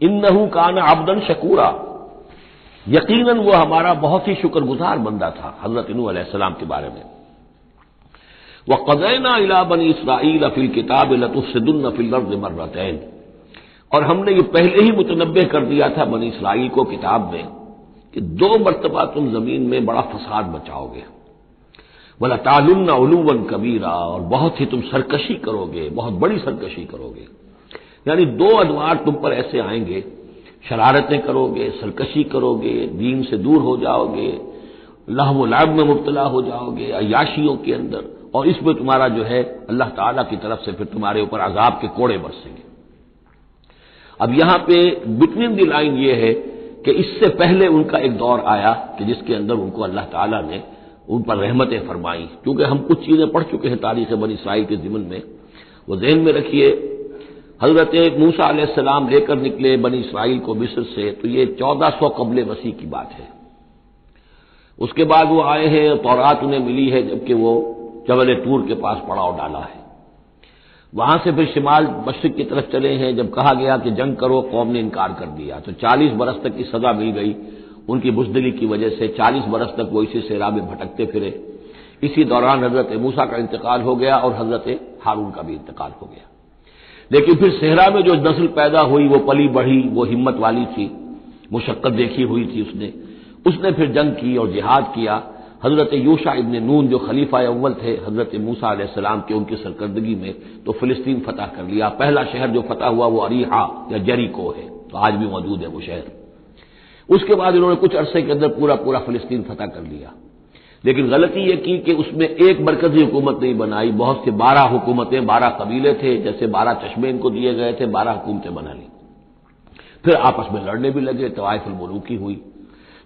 इन्नहू कान आबदन शकूरा। यकीनन वो हमारा बहुत ही शुक्रगुजार बंदा था, हज़रत इनूसलाम के बारे में। वह कदैना इला बनी इसराइल अफिल किताब लतुसदुन फिल मर्रतैन। और हमने ये पहले ही मुतनबे कर दिया था बनी इसराइल को किताब में, कि दो मरतबा तुम ज़मीन में बड़ा फसाद बचाओगे बोला तालुन्ना उलूवन कबीरा, और बहुत ही तुम सरकशी करोगे, बहुत बड़ी सरकशी करोगे। यानी दो अदवार तुम पर ऐसे आएँगे, शरारतें करोगे, सरकशी करोगे, दीन से दूर हो जाओगे, लहव लाभ में मुबतला हो जाओगे अयाशियों के अंदर, और इसमें तुम्हारा जो है, अल्लाह ताला की तरफ़ से फिर तुम्हारे ऊपर अजाब के कोड़े बरसेंगे। अब यहाँ पे बिटवीन दी लाइन ये है कि इससे पहले उनका एक दौर आया कि जिसके अंदर उनको अल्लाह ताला ने उन पर रहमतें फरमाई। क्योंकि हम कुछ चीज़ें पढ़ चुके हैं तारीख बनी इसराइल के जिमन में। वो जहन में रखिए हज़रत मूसा सलाम लेकर निकले बनी इसराइल को मिस्र से तो ये चौदह सौ कबल मसीह की बात है। उसके बाद वो आए हैं, तौरात उन्हें मिली है, जबकि वो जबल टूर के पास पड़ाव डाला है। वहाँ से फिर शिमाल मशरक की तरफ़ चले हैं, जब कहा गया कि जंग करो, कौम ने इनकार कर दिया। तो चालीस बरस तक की सजा मिल गई। उनकी बुजदली की वजह से चालीस बरस तक वो इसी सेरा में भटकते फिरे। इसी दौरान हज़रत मूसा का इंतकाल हो गया और हज़रत हारून का भी इंतकाल हो गया। लेकिन फिर सेहरा में जो नस्ल पैदा हुई, वो पली बढ़ी, वो हिम्मत वाली थी, मुशक्कत देखी हुई थी उसने। उसने फिर जंग की और जिहाद किया। हज़रत यूशा इबन नून जो खलीफा अव्वल थे, हज़रत मूसा सलाम के उनकी सरकर्दगी में तो फिलिस्तीन फतह कर लिया। पहला शहर जो फतह हुआ, वो अरीहा या जरीको है तो आज भी मौजूद है वो शहर। उसके बाद इन्होंने कुछ अरसे के अंदर पूरा पूरा फिलिस्तीन फतह कर लिया। लेकिन गलती यह की कि उसमें एक मरकजी हुकूमत नहीं बनाई। बहुत से बारह हुकूमतें, बारह कबीले थे, जैसे बारह चश्मे इनको दिए गए थे, बारह हुकूमतें बना ली। फिर आपस में लड़ने भी लगे, तवायफुल मलूकी हुई।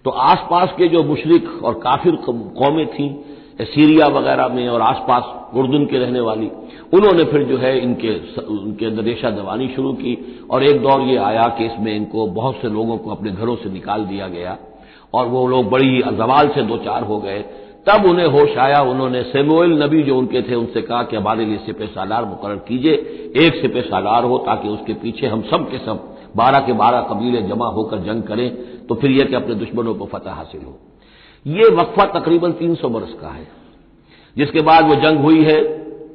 तो आसपास के जो मुशरक और काफिर कौमें थीं सीरिया वगैरह में और आसपास उर्दून के रहने वाली, उन्होंने फिर जो है इनके उनके अंदर रेशा दबानी शुरू की और एक दौर ये आया कि इसमें इनको बहुत से लोगों को अपने घरों से निकाल दिया गया और वो लोग बड़ी जवाल से दो चार हो गए। तब उन्हें होश आया, उन्होंने सेमुएल नबी जो उनके थे, उनसे कहा कि हमारे लिए सिपे सालार मुकर कीजिए, एक सिपे सालार हो ताकि उसके पीछे हम सब के सब, बारह के बारह कबीले जमा होकर जंग करें तो फिर यह कि अपने दुश्मनों को फतह हासिल हो। ये वक्फा तकरीबन तीन सौ बरस का है, जिसके बाद वो जंग हुई है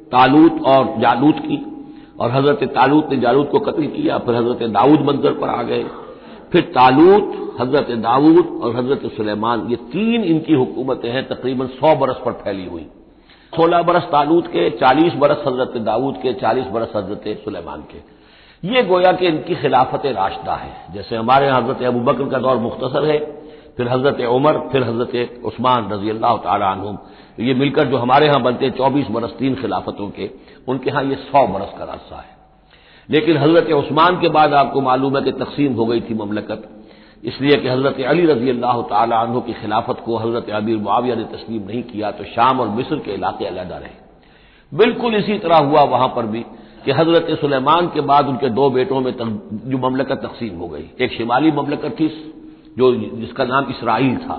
तालूत और जालूत की, और हज़रत तालूत ने जालूत को कत्ल किया, फिर हज़रत दाऊद मंजर पर आ गए। फिर तालूत, हज़रत दाऊद और हज़रत सुलेमान, ये तीन इनकी हुकूमतें हैं, तकरीबन सौ बरस पर फैली हुई। सोलह बरस तालूत के, चालीस बरस हज़रत दाऊद के, चालीस बरस हज़रत सुलेमान के। ये गोया कि इनकी खिलाफत राशदा है। जैसे हमारे यहाँ हज़रत अबू बकर का दौर मुख्तसर है, फिर हज़रत उमर, फिर हज़रत उस्मान रज़ी अल्लाह तुम ये मिलकर जो हमारे यहाँ बनते हैं चौबीस बरस तीन खिलाफतों के, उनके यहाँ ये सौ बरस का रास्ता है। लेकिन हज़रत उस्मान के बाद आपको मालूम है कि तकसीम हो गई थी ममलकत। इसलिए कि हज़रत अली रज़ी अल्लाह तु की खिलाफत को हज़रत अबीर मुआविया ने तस्लीम नहीं किया तो शाम और मिस्र के इलाके अलहदा रहे बिल्कुल इसी तरह हुआ वहाँ पर भी कि हज़रत सुलेमान के बाद उनके दो बेटों में जो ममलकत तकसीम हो गई। एक शिमाली ममलकत थी, जो जिसका नाम इसराइल था,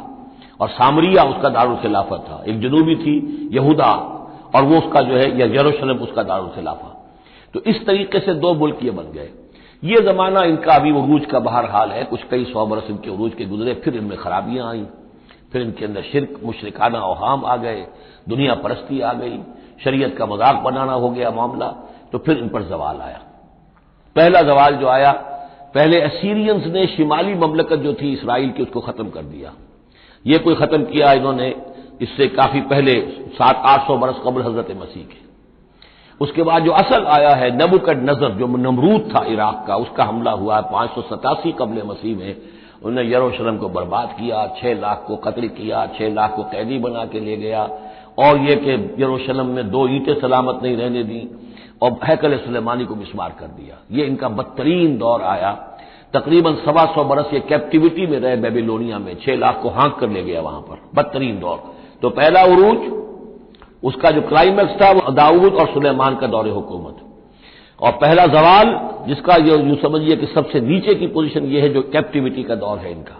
और सामरिया उसका दारुल खिलाफत था। एक जनूबी थी, यहूदा, और वो उसका जो है, या यरूशलेम उसका दारुल खिलाफा तो इस तरीके से दो मुल्क ये बन गए। ये जमाना इनका अभी उरूज का बाहर हाल है, कुछ कई सौ बरस इनके उरूज के गुजरे, फिर इनमें खराबियाँ आई, फिर इनके अंदर शिरक, मुशरकाना अहाम आ गए, दुनिया परस्ती आ गई, शरीयत का मज़ाक बनाना हो गया मामला तो फिर इन पर जवाल आया। पहला जवाल जो आया, पहले असीरियंस ने शिमाली ममलकत जो थी इसराइल की, उसको खत्म कर दिया। ये कोई खत्म किया इन्होंने, इससे काफ़ी पहले सात आठ सौ बरस कबल हज़रत मसीह के। उसके बाद जो असल आया है नबुकड नज़र, जो नमरूद था इराक का, उसका हमला हुआ है पाँच सौ सतासी कबल मसीह में। उन्होंने यरूशलेम को बर्बाद किया, छह लाख को कत्ल किया, छह लाख को कैदी बना के ले गया। और यह कि यरूशलेम में दो ईंटें सलामत नहीं रहने दी, और हैकल सुलेमानी को मिसमार कर दिया। ये इनका बदतरीन दौर आया। तकरीबन सवा सौ बरस ये कैप्टिविटी में रहे बेबीलोनिया में, छह लाख को हाँक कर ले गया वहाँ पर। बदतरीन दौर। तो पहला उरूज उसका जो क्लाइमैक्स था वो दाऊद और सुलेमान का दौरे हुकूमत। और पहला जवाल, जिसका ये यूँ समझिए कि सबसे नीचे की पोजीशन ये है जो कैप्टिविटी का दौर है इनका।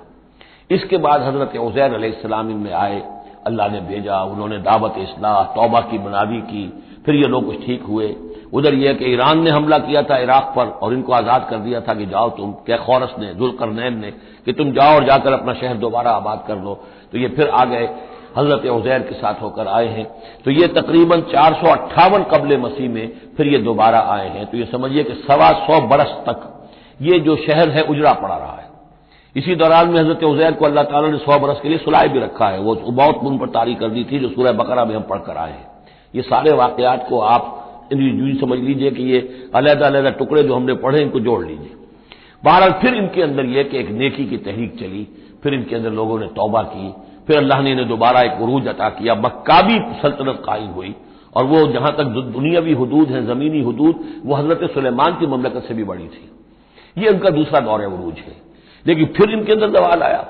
इसके बाद हज़रत उजैर अलैहिस्सलाम इनमें आए, अल्लाह ने भेजा, उन्होंने दावत, इसलाह, तौबा की बनावी की, फिर ये लोग कुछ ठीक हुए। उधर यह कि ईरान ने हमला किया था इराक पर और इनको आज़ाद कर दिया था कि जाओ तुम, क्या खौरस ने, जुलकरनैन ने, कि तुम जाओ और जाकर अपना शहर दोबारा आबाद कर लो। तो ये फिर आ गए। हज़रत उजैर के साथ होकर आए हैं। तो ये तकरीबन चार सौ अट्ठावन कबल मसीह में फिर ये दोबारा आए हैं। तो ये समझिए कि सवा सौ बरस तक ये जो शहर है, उजड़ा पड़ा रहा है। इसी दौरान में हज़रत उजैर को अल्लाह ताला ने सौ बरस के लिए सुलाह भी रखा है। वो बहुत उन पर तारीख कर दी थी, जो सूर्य बकरा में हम पढ़कर आए हैं। ये सारे वाकयात को आप यूँ समझ लीजिए कि ये अलहदा अलहदा टुकड़े जो हमने पढ़े इनको जोड़ लीजिए। बहरहाल फिर इनके अंदर यह कि एक नेकी की तहरीक चली, फिर इनके अंदर लोगों ने तौबा की फिर अल्लाह ने इन्हें दोबारा एक उरूज अता किया। मक्काबी सल्तनत कायम हुई और वो जहाँ तक दुनियावी हदूद है, जमीनी हदूद, वो हज़रत सुलेमान की ममलकत से भी बड़ी थी। ये उनका दूसरा दौर उरूज है। लेकिन फिर इनके अंदर दवाल आया।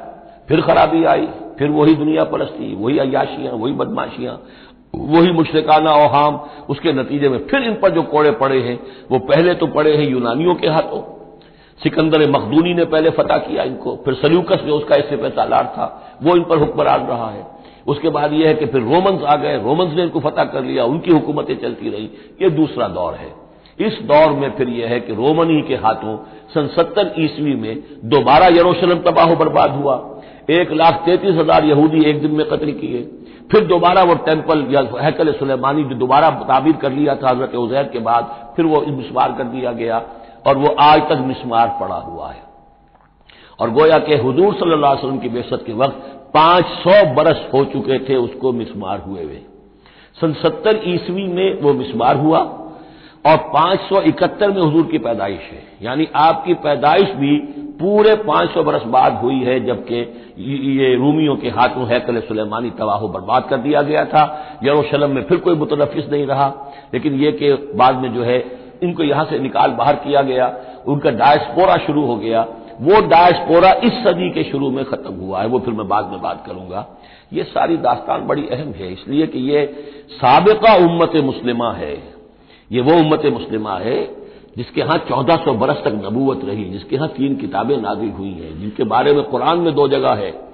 फिर खराबी आई। फिर वही दुनिया परस्ती वही अयाशियाँ, वही बदमाशियाँ, वही मुशरकाना ओहाम उसके नतीजे में फिर इन पर जो कोड़े पड़े हैं, वो पहले तो पड़े हैं यूनानियों के हाथों। सिकंदर मखदूनी ने पहले फतह किया इनको, फिर सल्यूकस जो उसका इससे पे सालार था, वो इन पर हुक्मरान रहा है। उसके बाद यह है कि फिर रोमन्स आ गए, रोमन्स ने इनको फतह कर लिया, उनकी हुकूमतें चलती रही। ये दूसरा दौर है। इस दौर में फिर यह है कि रोमन ही के हाथों सन सत्तर ईस्वी में दोबारा यरूशलेम तबाह बर्बाद हुआ। एक लाख तैंतीस हज़ार यहूदी एक दिन में कत्ल किए। फिर दोबारा वो टेंपल या हैकल सुलेमानी जो दोबारा ताबीर कर लिया था हज़रत उजैर के बाद, फिर वो मिसमार कर दिया गया। और वो आज तक मिसमार पड़ा हुआ है। और गोया के हजूर सल्लल्लाहु अलैहि वसल्लम की बेसत के वक्त पाँच सौ बरस हो चुके थे उसको मिसमार हुए हुए। सन सत्तर ईस्वी में वो मिसमार हुआ और पाँच सौ इकहत्तर में हजूर की पैदाइश है। यानी आपकी पैदाइश भी पूरे पाँच सौ बरस बाद हुई है, जबकि ये रूमियों के हाथों हैकल सुलेमानी तबाह बर्बाद कर दिया गया था। यरूशलम में फिर कोई मुतनफिस नहीं रहा। लेकिन यह कि बाद में जो है इनको यहाँ से निकाल बाहर किया गया, उनका डायस्पोरा शुरू हो गया। वो डायस्पोरा इस सदी के शुरू में खत्म हुआ है, वो फिर मैं बाद में बात करूँगा। ये सारी दास्तान बड़ी अहम है, इसलिए कि ये सबका उम्मत मुस्लिमा है। ये वो उम्मत मुस्लिमा है, जिसके यहाँ चौदह सौ बरस तक नबूवत रही, जिसके यहाँ तीन किताबें नाजिल हुई हैं, जिनके बारे में कुरान में दो जगह है।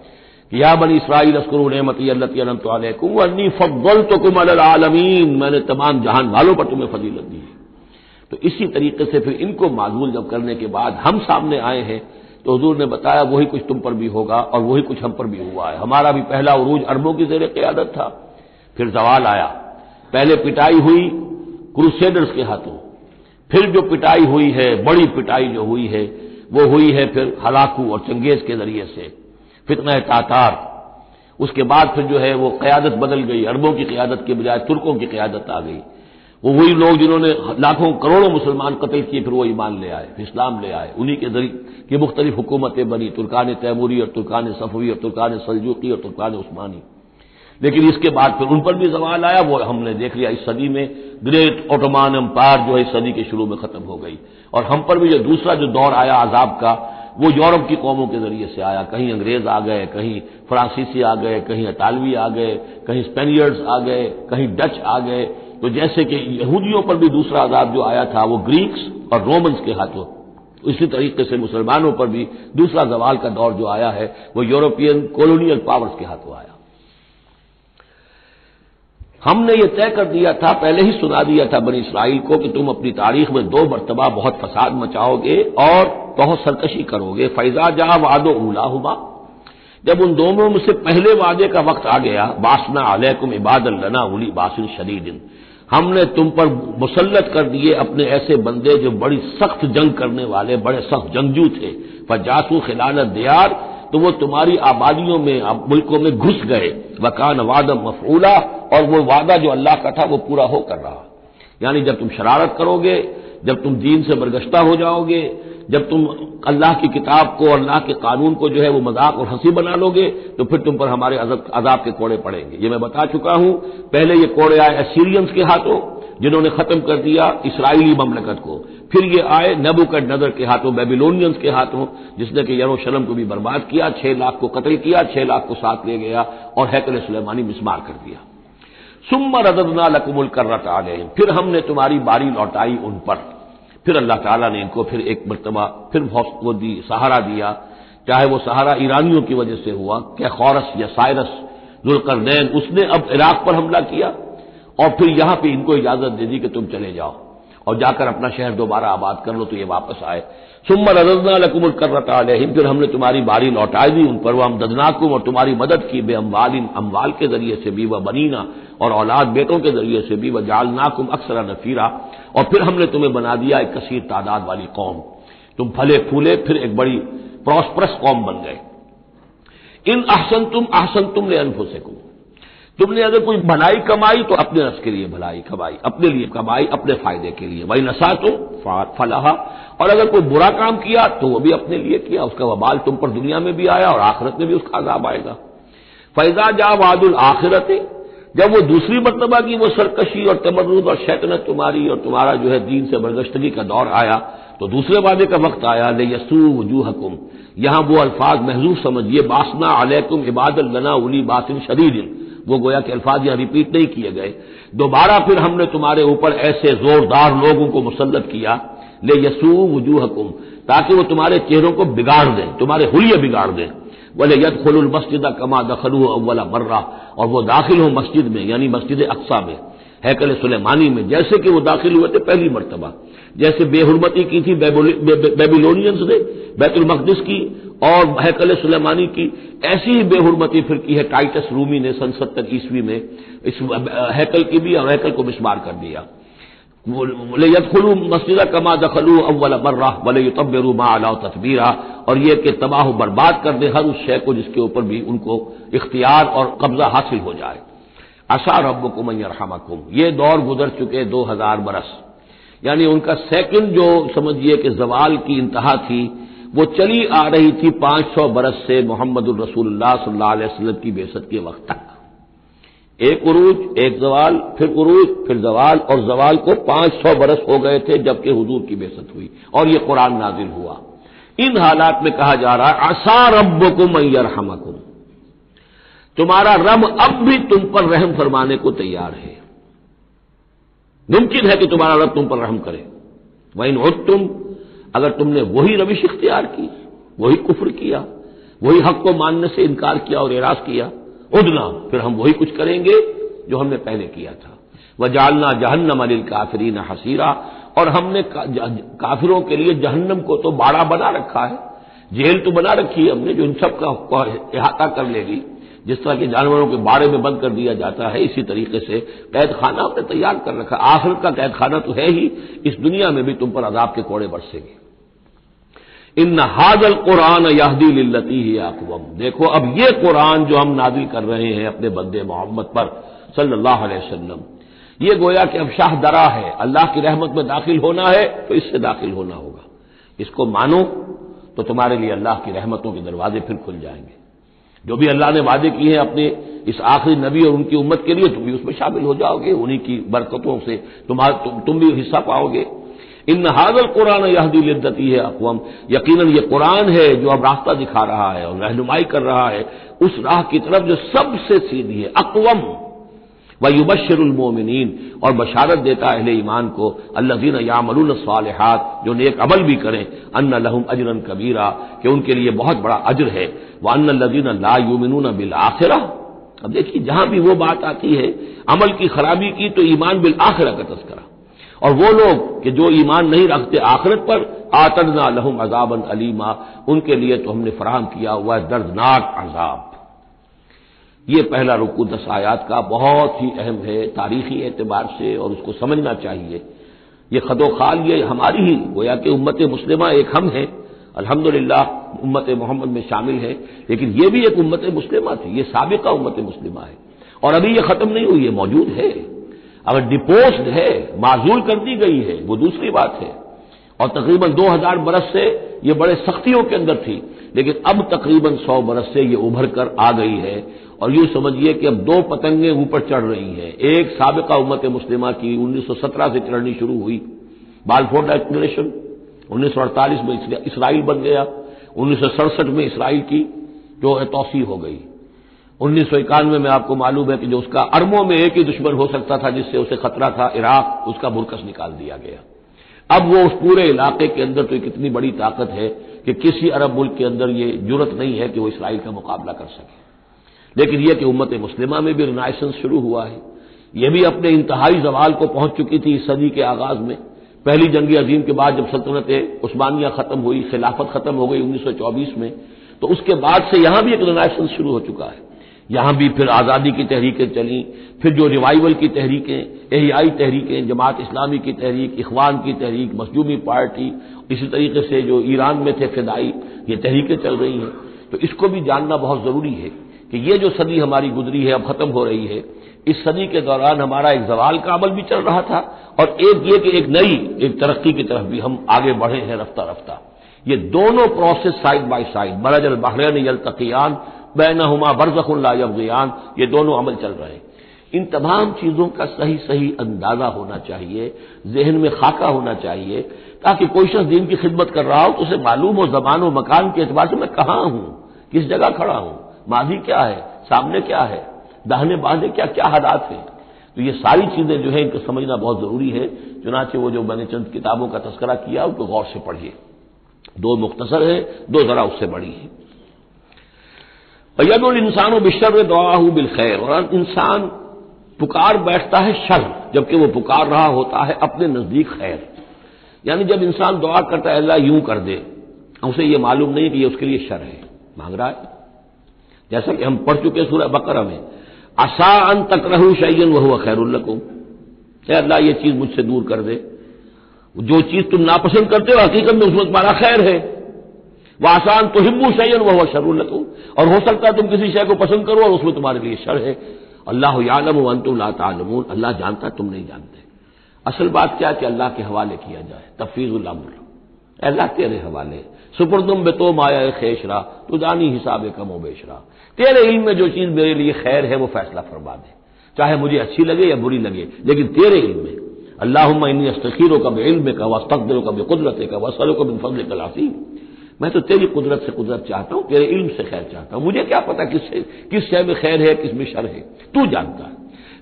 कि या बनी इसराइल अस्करू नमती फल तो कुम आलमीन। मैंने तमाम जहान वालों पर तुम्हें फजीलत दी है। तो इसी तरीके से फिर इनको माजूल जब करने के बाद हम सामने आए हैं तो हजूर ने बताया, वही कुछ तुम पर भी होगा और वही कुछ हम पर भी हुआ है। हमारा भी पहला उरूज अरबों की जेर क्यादत था। फिर सवाल आया। पहले पिटाई हुई क्रूसेडर्स के हाथों। फिर जो पिटाई हुई है, बड़ी पिटाई जो हुई है, वो हुई है फिर हलाकू और चंगेज के ज़रिए से। फितना तातार। उसके बाद फिर जो है वो क्यादत बदल गई। अरबों की क्यादत के बजाय तुर्कों की क्यादत आ गई। वो वही लोग जिन्होंने लाखों करोड़ों मुसलमान कत्ल किए, फिर वो ईमान ले आए इस्लाम ले आए। उन्हीं के ज़रिए की मुख्तलिफ़ हुकूमतें बनी, तुर्कान तैमूरी और तुर्कान सफवी और तुर्कान सलजूकी और तुर्कान उस्मानी। लेकिन इसके बाद फिर उन पर भी सवाल आया, वो हमने देख लिया, इस सदी में ग्रेट ओटोमान एम्पायर जो है इस सदी के शुरू में खत्म हो गई। और हम पर भी जो दूसरा जो दौर आया आजाब का, वो यूरोप की कौमों के ज़रिए से आया। कहीं अंग्रेज़ आ गए, कहीं फ्रांसीसी आ गए, कहीं अटालवी आ गए, कहीं स्पेनियर्स आ गए, कहीं डच आ गए। तो जैसे कि यहूदियों पर भी दूसरा आजाब जो आया था, वो ग्रीक्स और रोमन्स के हाथों। इसी तरीके से मुसलमानों पर भी दूसरा जवाल का दौर जो आया है, वो यूरोपियन कॉलोनियल पावर्स के हाथों आया। हमने ये तय कर दिया था, पहले ही सुना दिया था बनी इसराइल को कि तुम अपनी तारीख में दो मरतबा बहुत फसाद मचाओगे और बहुत सरकशी करोगे। फैजा जहा वादो उला हुआ जब उन दोनों में से पहले वादे का वक्त आ गया, बासना अलैकुम इबादल लना उली बासिन शदीदिन। हमने तुम पर मुसलत कर दिए अपने ऐसे बंदे जो बड़ी सख्त जंग करने वाले, बड़े सख्त जंगजू थे। पर जासू खिलानत दियार तो वो तुम्हारी आबादियों में मुल्कों में घुस गए। वकान वादा मफूला, और वो वादा जो अल्लाह का था, वो पूरा होकर रहा। यानी जब तुम शरारत करोगे, जब तुम दीन से बरगश्ता हो जाओगे जब तुम अल्लाह की किताब को अल्लाह के कानून को जो है वो मज़ाक और हँसी बना लोगे तो फिर तुम पर हमारे अजाब के कोड़े पड़ेंगे। ये मैं बता चुका हूँ। पहले ये कोड़े आए असीरियंस के हाथों, जिन्होंने खत्म कर दिया इसराइली ममलकत को। फिर ये आए नबुकट नज़र के हाथों बेबीलोनियंस के हाथों, जिसने कि यरूशलम को भी बर्बाद किया, छह लाख को कत्ल किया, छह लाख को साथ ले गया और हैकल सुलेमानी मिसमार कर दिया। सुम्मा रदना लकुमुल गए फिर हमने तुम्हारी बारी लौटाई उन पर। फिर अल्लाह ताला ने इनको फिर एक मरतबा, फिर वो दी, सहारा दिया। चाहे वो सहारा ईरानियों की वजह से हुआ, क्या खौरस या साइरस, जुलकरनैन, उसने अब इराक पर हमला किया। और फिर यहाँ पर इनको इजाज़त दे दी कि तुम चले जाओ। और जाकर अपना शहर दोबारा आबाद कर लो तो ये वापस आए। सुम्मा रजना लकुमुल कर्रता फिर हमने तुम्हारी बारी लौटाई दी उन पर। वह हम ददनाकुम और तुम्हारी मदद की बे अम्बाल अम्बाल के ज़रिए से भी व बनीना और औलाद बेटों के ज़रिए से भी व जालनाकुम अक्सर नफीरा। और फिर हमने तुम्हें बना दिया एक कसीर तादाद वाली कौम। तुम फले फूले, फिर एक बड़ी प्रॉस्परस कौम बन गए। इन अहसन तुम अहसन तुम ने अनफुसकुम। तुमने अगर कोई भलाई कमाई तो अपने रस के लिए भलाई कमाई, अपने लिए कमाई, अपने फ़ायदे के लिए। वही नशा तो फलाहा। और अगर कोई बुरा काम किया तो वह भी अपने लिए किया। उसका वबाल तुम पर दुनिया में भी आया और आखिरत में भी उसका आजाब आएगा। फैजा जा वादुल आखिरत। जब वो दूसरी मरतबा की वो सरकशी और तमरुद और शैतनत तुम्हारी और तुम्हारा जो है दीन से बरगश्तगी का दौर आया तो दूसरे वादे का वक्त आया ले यसू वजूह हकुम यहाँ वो अल्फाज महजूब समझिए, बासना अलैकुम इबादत लना उली बासिन शदीदिन। वो गोया के अल्फाज यहाँ रिपीट नहीं किए गए। दोबारा फिर हमने तुम्हारे ऊपर ऐसे जोरदार लोगों को मुसलत किया, ले यसू वजूह हकुम ताकि वो तुम्हारे चेहरों को बिगाड़ दें, तुम्हारे हुलिये बिगाड़ दें। बोले यद खुल मस्जिद कमा दखलू अव्वला मर्रा, और वो दाखिल हो मस्जिद में, यानी मस्जिद अक्सा में, हैकल सुलेमानी में, जैसे कि वो दाखिल हुए थे पहली मरतबा। जैसे बेहरमती की थी बेबीलोनियंस ने, बैतुल मकदस की और हैकल सुलेमानी की, ऐसी बेहरमती फिर की है टाइटस रूमी ने सन सत्तर ईस्वी में, इस हैकल की भी और हैकल को मिसमार कर दिया। बोले, यदखलू मस्जिद कमा दखलू अव्वल मर्रा बोले युतबरू मा अला तस्बीरा और यह कि तबाह बर्बाद कर दे हर उस शय को जिसके ऊपर भी उनको इख्तियार और कब्जा हासिल हो जाए। अशा रबकुम यरहमकुम। ये दौर गुजर चुके दो हज़ार बरस। यानी उनका सेकंड जो समझिए कि जवाल की इंतहा थी वो चली आ रही थी पाँच सौ बरस से मोहम्मद रसूलुल्लाह सल्लल्लाहु अलैहि वसल्लम की बेसत के वक्त तक। एक उरूज, एक जवाल, फिर उरूज, फिर जवाल, और जवाल को पाँच सौ बरस हो गए थे जबकि हजूर की बेसत हुई, और ये कुरान नाजिल हुआ। इन हालात में कहा जा रहा है आसा रब को मैयर हमकुम तुम्हारा रब अब भी तुम पर रहम फरमाने को तैयार है। मुमकिन है कि तुम्हारा रब तुम पर रहम करे। वही हो तुम अगर तुमने वही रविश इख्तियार की, वही कुफर किया, वही हक को मानने से इनकार किया और एराज किया उदना फिर हम वही कुछ करेंगे जो हमने पहले किया था। वह जालना जहन्नम अनिल काफरीन हसीरा, और हमने काफिरों के लिए जहन्नम को तो बाड़ा बना रखा है, जेल तो बना रखी है हमने, जो इन सब का अहाता कर लेगी, जिस तरह के जानवरों के बाड़े में बंद कर दिया जाता है, इसी तरीके से कैद खाना हमने तैयार कर रखा आखिरत का कैद खाना तो है ही, इस दुनिया में भी तुम पर अदाब के कोड़े बरसेंगे। इन हाजल कुरान याहदी लती ही अकवम। देखो अब ये कुरान जो हम नाजिल कर रहे हैं अपने बंदे मोहम्मद पर सल्लल्लाहु अलैहि ये गोया कि अब शाह दरा है अल्लाह की रहमत में दाखिल होना है तो इससे दाखिल होना होगा। इसको मानो तो तुम्हारे लिए अल्लाह की रहमतों के दरवाजे फिर खुल जाएँगे। जो भी अल्लाह ने वादे किए हैं अपने इस आखिरी नबी और उनकी उम्मत के लिए तुम भी उसमें शामिल हो जाओगे उन्हीं की बरकतों से तुम्हारा तुम, तुम भी हिस्सा पाओगे। इन हाजल कुरान यहदी लिद्दती है अकवम। यकीन ये कुरान है जो अब रास्ता दिखा रहा है और रहनुमाई कर रहा है। उस राह की तरफ़ जो सबसे सीधी है, अकवम। व युबशरमोमिन और बशारत देता अहले ईमान को, अल्लाजीन यामरून सालहात, जो नेक अमल भी करें। अन्न लहम अजरन कबीरा, कि उनके लिए बहुत बड़ा अजर है। वह अन्न लजीन ला यूमिन बिल आखिरा। अब देखिए, जहाँ भी वो बात आती है, अमल की खराबी की तो ईमान बिल आखिरा का तस्करा और वो लोग कि जो ईमान नहीं रखते आखिरत पर आतदना लहम अजाबन अलीमा, उनके लिए तो हमने फराहम किया हुआ है दर्दनाक अजाब। ये पहला रुकू दस आयात का बहुत ही अहम है, तारीखी एतबार से, और उसको समझना चाहिए। ये खदो खाल ये हमारी ही, गोया कि उम्मत मुस्लिमा एक हम हैं। अल्हम्दुलिल्लाह, उम्मत मोहम्मद में शामिल है। लेकिन ये भी एक उम्मत मुस्लिमा थी, ये सबका उम्मत मुस्लिमा है। और अभी ये खत्म नहीं हुई है मौजूद है। अगर डिपोस्ड है, माजूल कर दी गई है, वो दूसरी बात है। और तकरीबन 2000 बरस से ये बड़े सख्तियों के अंदर थी, लेकिन अब तकरीबन 100 बरस से ये उभर कर आ गई है। और यूँ समझिए कि अब दो पतंगे ऊपर चढ़ रही हैं। एक सबका उम्मत मुस्लिमा की 1917 से चढ़नी शुरू हुई बालफोर डेक्लेरेशन 1948 में इसराइल बन गया, उन्नीस में इसराइल की जो तोसी हो गई। उन्नीस सौ इक्यानवे में आपको मालूम है कि जो उसका अरबों में एक ही दुश्मन हो सकता था, जिससे उसे खतरा था, इराक, उसका बुरकस निकाल दिया गया। अब वो उस पूरे इलाके के अंदर तो एक इतनी बड़ी ताकत है कि किसी अरब मुल्क के अंदर ये ज़रूरत नहीं है कि वो इसराइल का मुकाबला कर सके। लेकिन यह कि उम्मत मुस्लिमा में भी रिनाइसेंस शुरू हुआ है। यह भी अपने इंतहाई जवाल को पहुँच चुकी थी इस सदी के आगाज़ में। पहली जंग अजीम के बाद जब सल्तनत उस्मानिया खत्म हुई, खिलाफत खत्म हो गई 1924 में तो उसके बाद से यहाँ भी एक रिनाइसेंस शुरू हो चुका है। यहाँ भी फिर आज़ादी की तहरीकें चली, फिर जो रिवाइवल की तहरीकें एहियाई तहरीकें, जमात इस्लामी की तहरीक, इखवान की तहरीक मजलूमी पार्टी, इसी तरीके से जो ईरान में थे फिदाई, ये तहरीकें चल रही हैं। तो इसको भी जानना बहुत ज़रूरी है कि ये जो सदी हमारी गुजरी है, अब खत्म हो रही है, इस सदी के दौरान हमारा एक जवाल का अमल भी चल रहा था और एक ये कि एक नई, एक तरक्की की तरफ़ भी हम आगे बढ़े हैं रफ्ता रफ्ता। ये दोनों प्रोसेस साइड बाय साइड बरजल बहरैन यल तकियान बैनहुमा बरजखुल्लायान ये दोनों अमल चल रहे हैं। इन तमाम चीज़ों का सही सही अंदाज़ा होना चाहिए, जहन में खाका होना चाहिए, ताकि कोई शख्स दिन की खिदमत कर रहा हो तो उसे मालूम हो जबान व मकान के एतबार से मैं कहाँ हूँ, किस जगह खड़ा हूँ माजी क्या है, सामने क्या है, दाहने बांधे क्या क्या हालात हैं? तो ये सारी चीज़ें जो है इनको समझना बहुत ज़रूरी है। चुनाचे वो जो मैंने चंद किताबों का तस्करा किया, उनको गौर से पढ़िए। दो मुख्तसर है, दो जरा उससे बड़ी है। यदुल इंसान बिशर दुआहू बिल खैर। और इंसान पुकार बैठता है शर जबकि वो पुकार रहा होता है अपने नज़दीक खैर। यानी जब इंसान दुआ करता है, अल्लाह यूँ कर दे, उसे ये मालूम नहीं कि ये उसके लिए शर है। मांग रहा है? जैसा कि हम पढ़ चुके सूर्य बकरा में, असा अन तक रहू शैन वह हुआ खैरुल्लकुम अल्लाह, ये चीज़ मुझसे दूर कर दे। जो चीज़ तुम नापसंद करते हो, हकीकत में उसमें तुम्हारा खैर है। वह आसान तो हिब्बू शैन वह शरुल्लकुम और हो सकता है तुम किसी शय को पसंद करो और उसमें तुम्हारे लिए शर है। अल्लाह यालम वन तुम लामून अल्लाह जानता तुम नहीं जानते। असल बात क्या कि अल्लाह के हवाले किया जाए। तफीजुल्लामर अल्लाह, तेरे हवाले। सुपुरदुम बे तो माया खेशरा। तो जानी हिसाब कमो बेशरा। तेरे इल्म में जो चीज़ मेरे लिए खैर है, वो फैसला फरमा दे। चाहे मुझे अच्छी लगे या बुरी लगे, लेकिन तेरे इल्म में। अल्लाह इन अस्तखीरों का इल्म का वस्तकदरों का कुदरत का वसलों का बिन फजल कलासीम मैं तो तेरी कुदरत से कुदरत चाहता हूँ, तेरे इल्म से खैर चाहता हूँ। मुझे क्या पता किस किस शय में खैर है, किसमें शर है। तू जानता है।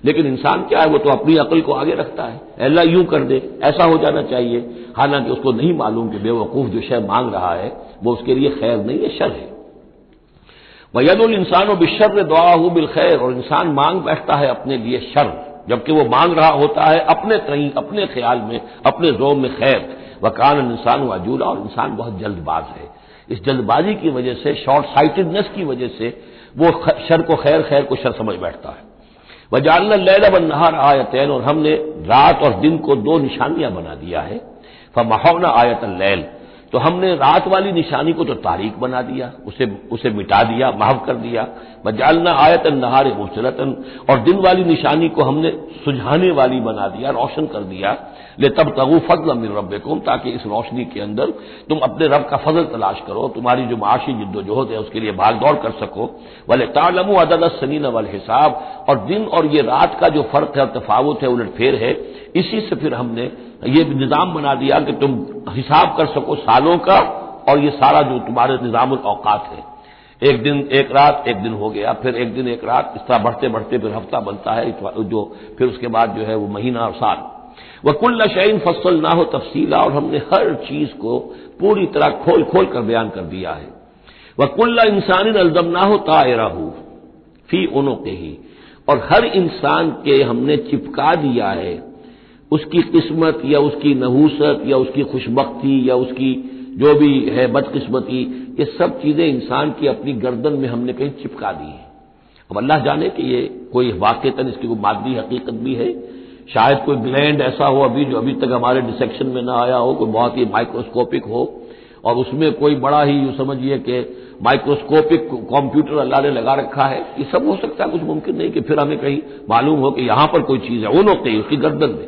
लेकिन इंसान क्या है, वो तो अपनी अकल को आगे रखता है। अल्लाह यूँ कर दे, ऐसा हो जाना चाहिए। हालाँकि उसको नहीं मालूम कि बेवकूफ़ जो शय मांग रहा है, वो उसके लिए खैर नहीं है, शर है। वयदुल इंसान बिशर दुआ बिल खैर, और इंसान मांग बैठता है अपने लिए शर, जबकि वो मांग रहा होता है अपने तई अपने ख्याल में, अपने जोम में खैर। वकान इंसान वाजूला और इंसान बहुत जल्दबाज है। इस जल्दबाजी की वजह से शॉर्ट साइटेडनेस की वजह से, वो शर को खैर खैर को शर समझ बैठता है। वजालना लैला व नहार आयतैन, और हमने रात और दिन को दो निशानियाँ बना दिया है। फमाहौना आयत लैल तो हमने रात वाली निशानी को तो तारीख बना दिया, उसे उसे मिटा दिया, माफ़ कर दिया। बजालना आयतन नहार मुबसलतन और दिन वाली निशानी को हमने सुझाने वाली बना दिया, रोशन कर दिया। ले तब तगु फजल अमिर रब ताकि इस रोशनी के अंदर तुम अपने रब का फजल तलाश करो, तुम्हारी जो माशी जिद्दोजहद है, उसके लिए भाग दौड़ कर सको। वाले तालमु अदल सनीन वाल हिसाब, और दिन और ये रात का जो फ़र्क है तफावत है, उलट फेर है। इसी से फिर हमने ये निज़ाम बना दिया कि तुम हिसाब कर सको सालों का, और ये सारा जो तुम्हारे निज़ाम अवकात है। एक दिन, एक रात, एक दिन हो गया, फिर एक दिन, एक रात, इस तरह बढ़ते बढ़ते फिर हफ़्ता बनता है जो, फिर उसके बाद जो है वो महीना और साल। वह कुल्ला शैन फ़सल ना हो तफसीला, और हमने हर चीज़ को पूरी तरह खोल खोल कर बयान कर दिया है। वह कुल्ला इंसान अलदम ना हो तायरा हो फ़ी उनों के ही और हर इंसान के हमने चिपका दिया है। उसकी किस्मत या उसकी नहूसत या उसकी खुशबख्ती या उसकी जो भी है बदकिस्मती, ये सब चीज़ें इंसान की अपनी गर्दन में हमने कहीं चिपका दी है। अब अल्लाह जाने कि ये कोई वाक्यतन इसकी कोई मादी हकीकत भी है। शायद कोई ग्लैंड ऐसा हो अभी जो अभी तक हमारे डिसेक्शन में ना आया हो, कोई बहुत ही माइक्रोस्कोपिक हो, और उसमें कोई बड़ा ही यूँ समझिए कि माइक्रोस्कोपिक कंप्यूटर अल्लाह ने लगा रखा है। ये सब हो सकता है, कुछ मुमकिन नहीं कि फिर हमें कहीं मालूम हो कि यहाँ पर कोई चीज़ है, वो नोकते उसकी गर्दन में।